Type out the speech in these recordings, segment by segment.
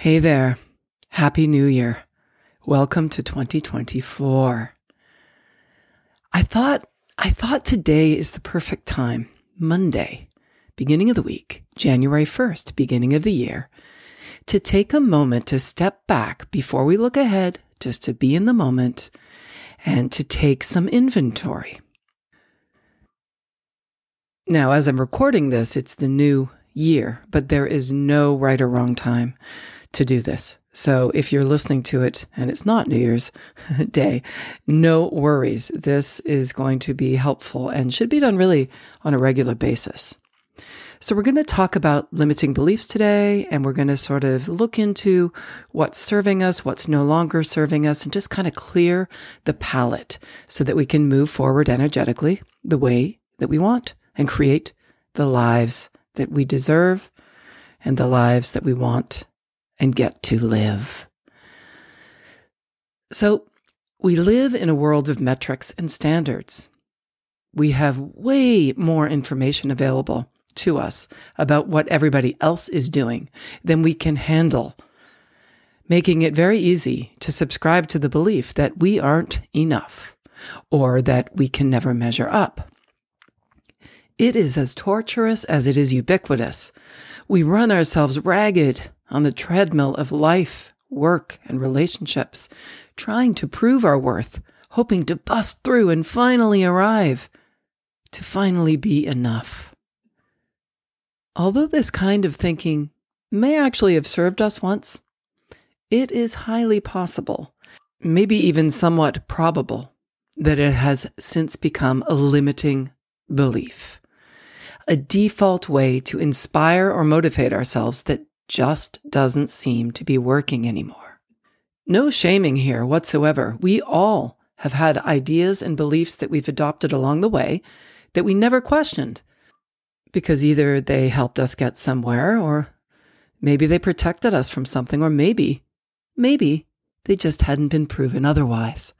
Hey there. Happy New Year. Welcome to 2024. I thought I thought today is the perfect time, Monday, beginning of the week, January 1st, beginning of the year, to take a moment to step back before we look ahead, just to be in the moment and to take some inventory. Now, as I'm recording this, it's the new year, but there is no right or wrong time to do this. So if you're listening to it and it's not New Year's Day, no worries. This is going to be helpful and should be done really on a regular basis. So we're going to talk about limiting beliefs today and we're going to sort of look into what's serving us, what's no longer serving us and just kind of clear the palette so that we can move forward energetically the way that we want and create the lives that we deserve and the lives that we want and get to live. So, we live in a world of metrics and standards. We have way more information available to us about what everybody else is doing than we can handle, making it very easy to subscribe to the belief that we aren't enough or that we can never measure up. It is as torturous as it is ubiquitous. We run ourselves ragged on the treadmill of life, work, and relationships, trying to prove our worth, hoping to bust through and finally arrive, to finally be enough. Although this kind of thinking may actually have served us once, it is highly possible, maybe even somewhat probable, that it has since become a limiting belief a default way to inspire or motivate ourselves that just doesn't seem to be working anymore. No shaming here whatsoever. We all have had ideas and beliefs that we've adopted along the way that we never questioned because either they helped us get somewhere or maybe they protected us from something or maybe, maybe they just hadn't been proven otherwise.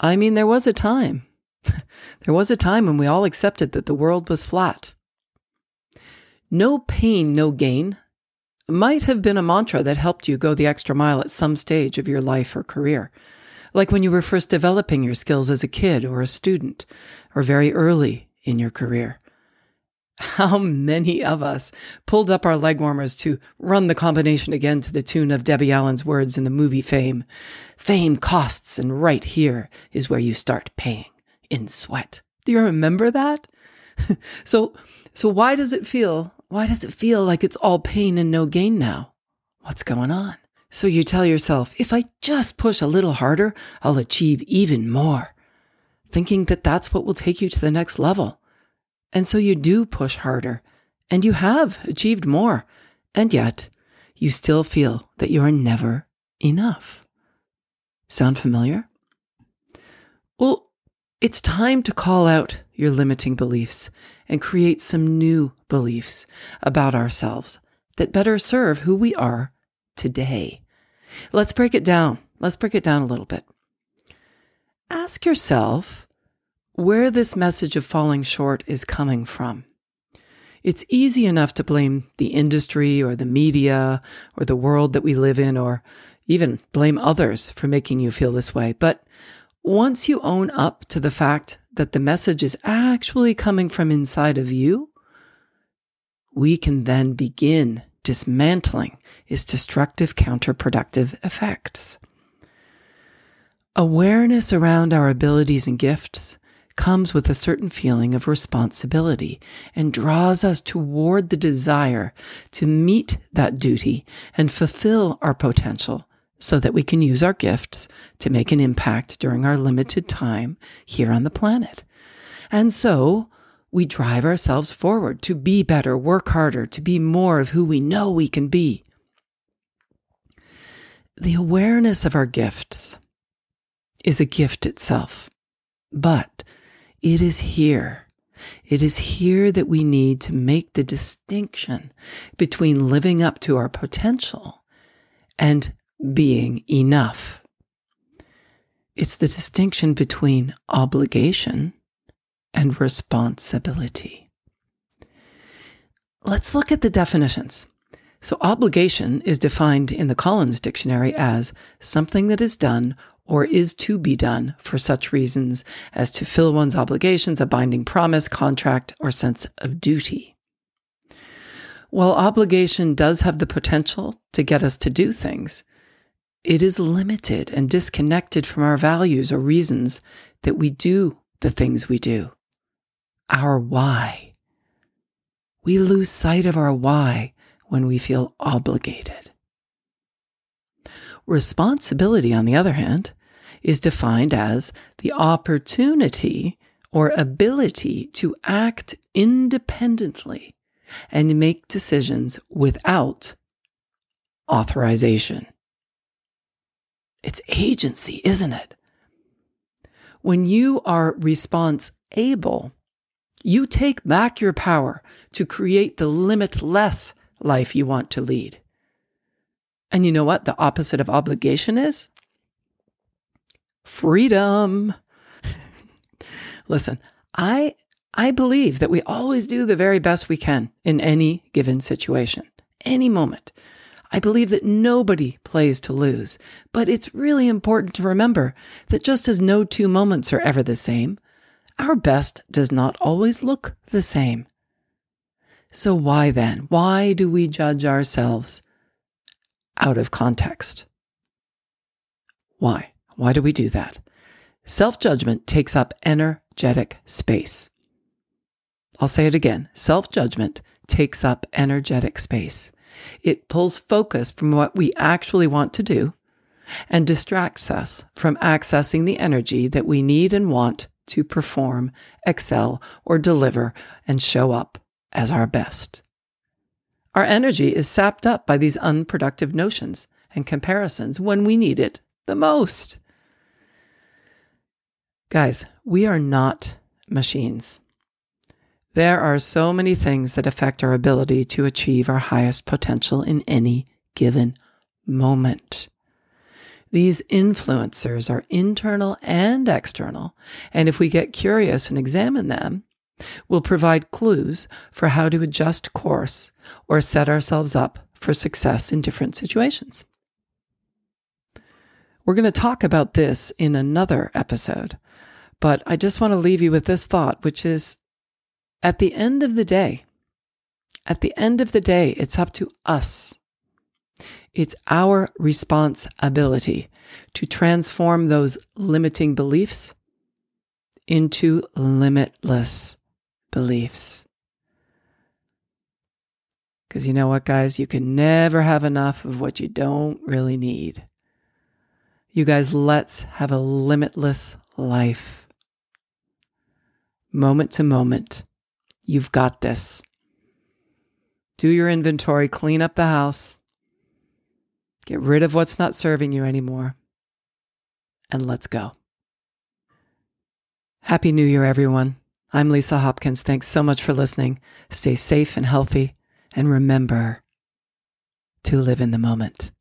I mean, there was a time there was a time when we all accepted that the world was flat. No pain, no gain might have been a mantra that helped you go the extra mile at some stage of your life or career, like when you were first developing your skills as a kid or a student, or very early in your career. How many of us pulled up our leg warmers to run the combination again to the tune of Debbie Allen's words in the movie Fame? Fame costs, and right here is where you start paying in sweat. Do you remember that? so, so why does it feel, why does it feel like it's all pain and no gain now? What's going on? So you tell yourself, if I just push a little harder, I'll achieve even more, thinking that that's what will take you to the next level. And so you do push harder and you have achieved more. And yet you still feel that you are never enough. Sound familiar? Well, it's time to call out your limiting beliefs and create some new beliefs about ourselves that better serve who we are today. Let's break it down. Let's break it down a little bit. Ask yourself where this message of falling short is coming from. It's easy enough to blame the industry or the media or the world that we live in or even blame others for making you feel this way. But once you own up to the fact that the message is actually coming from inside of you, we can then begin dismantling its destructive counterproductive effects. Awareness around our abilities and gifts comes with a certain feeling of responsibility and draws us toward the desire to meet that duty and fulfill our potential so that we can use our gifts to make an impact during our limited time here on the planet. And so we drive ourselves forward to be better, work harder, to be more of who we know we can be. The awareness of our gifts is a gift itself, but it is here. It is here that we need to make the distinction between living up to our potential and being enough. It's the distinction between obligation and responsibility. Let's look at the definitions. So, obligation is defined in the Collins Dictionary as something that is done or is to be done for such reasons as to fill one's obligations, a binding promise, contract, or sense of duty. While obligation does have the potential to get us to do things, it is limited and disconnected from our values or reasons that we do the things we do. Our why. We lose sight of our why when we feel obligated. Responsibility, on the other hand, is defined as the opportunity or ability to act independently and make decisions without authorization. It's agency, isn't it? When you are response able, you take back your power to create the limitless life you want to lead. And you know what the opposite of obligation is? Freedom. Listen, I I believe that we always do the very best we can in any given situation, any moment. I believe that nobody plays to lose, but it's really important to remember that just as no two moments are ever the same, our best does not always look the same. So, why then? Why do we judge ourselves out of context? Why? Why do we do that? Self judgment takes up energetic space. I'll say it again self judgment takes up energetic space. It pulls focus from what we actually want to do and distracts us from accessing the energy that we need and want to perform, excel, or deliver and show up as our best. Our energy is sapped up by these unproductive notions and comparisons when we need it the most. Guys, we are not machines. There are so many things that affect our ability to achieve our highest potential in any given moment. These influencers are internal and external, and if we get curious and examine them, we'll provide clues for how to adjust course or set ourselves up for success in different situations. We're going to talk about this in another episode, but I just want to leave you with this thought, which is at the end of the day, at the end of the day, it's up to us. It's our responsibility to transform those limiting beliefs into limitless beliefs. Because you know what, guys? You can never have enough of what you don't really need. You guys, let's have a limitless life. Moment to moment You've got this. Do your inventory, clean up the house, get rid of what's not serving you anymore, and let's go. Happy New Year, everyone. I'm Lisa Hopkins. Thanks so much for listening. Stay safe and healthy, and remember to live in the moment.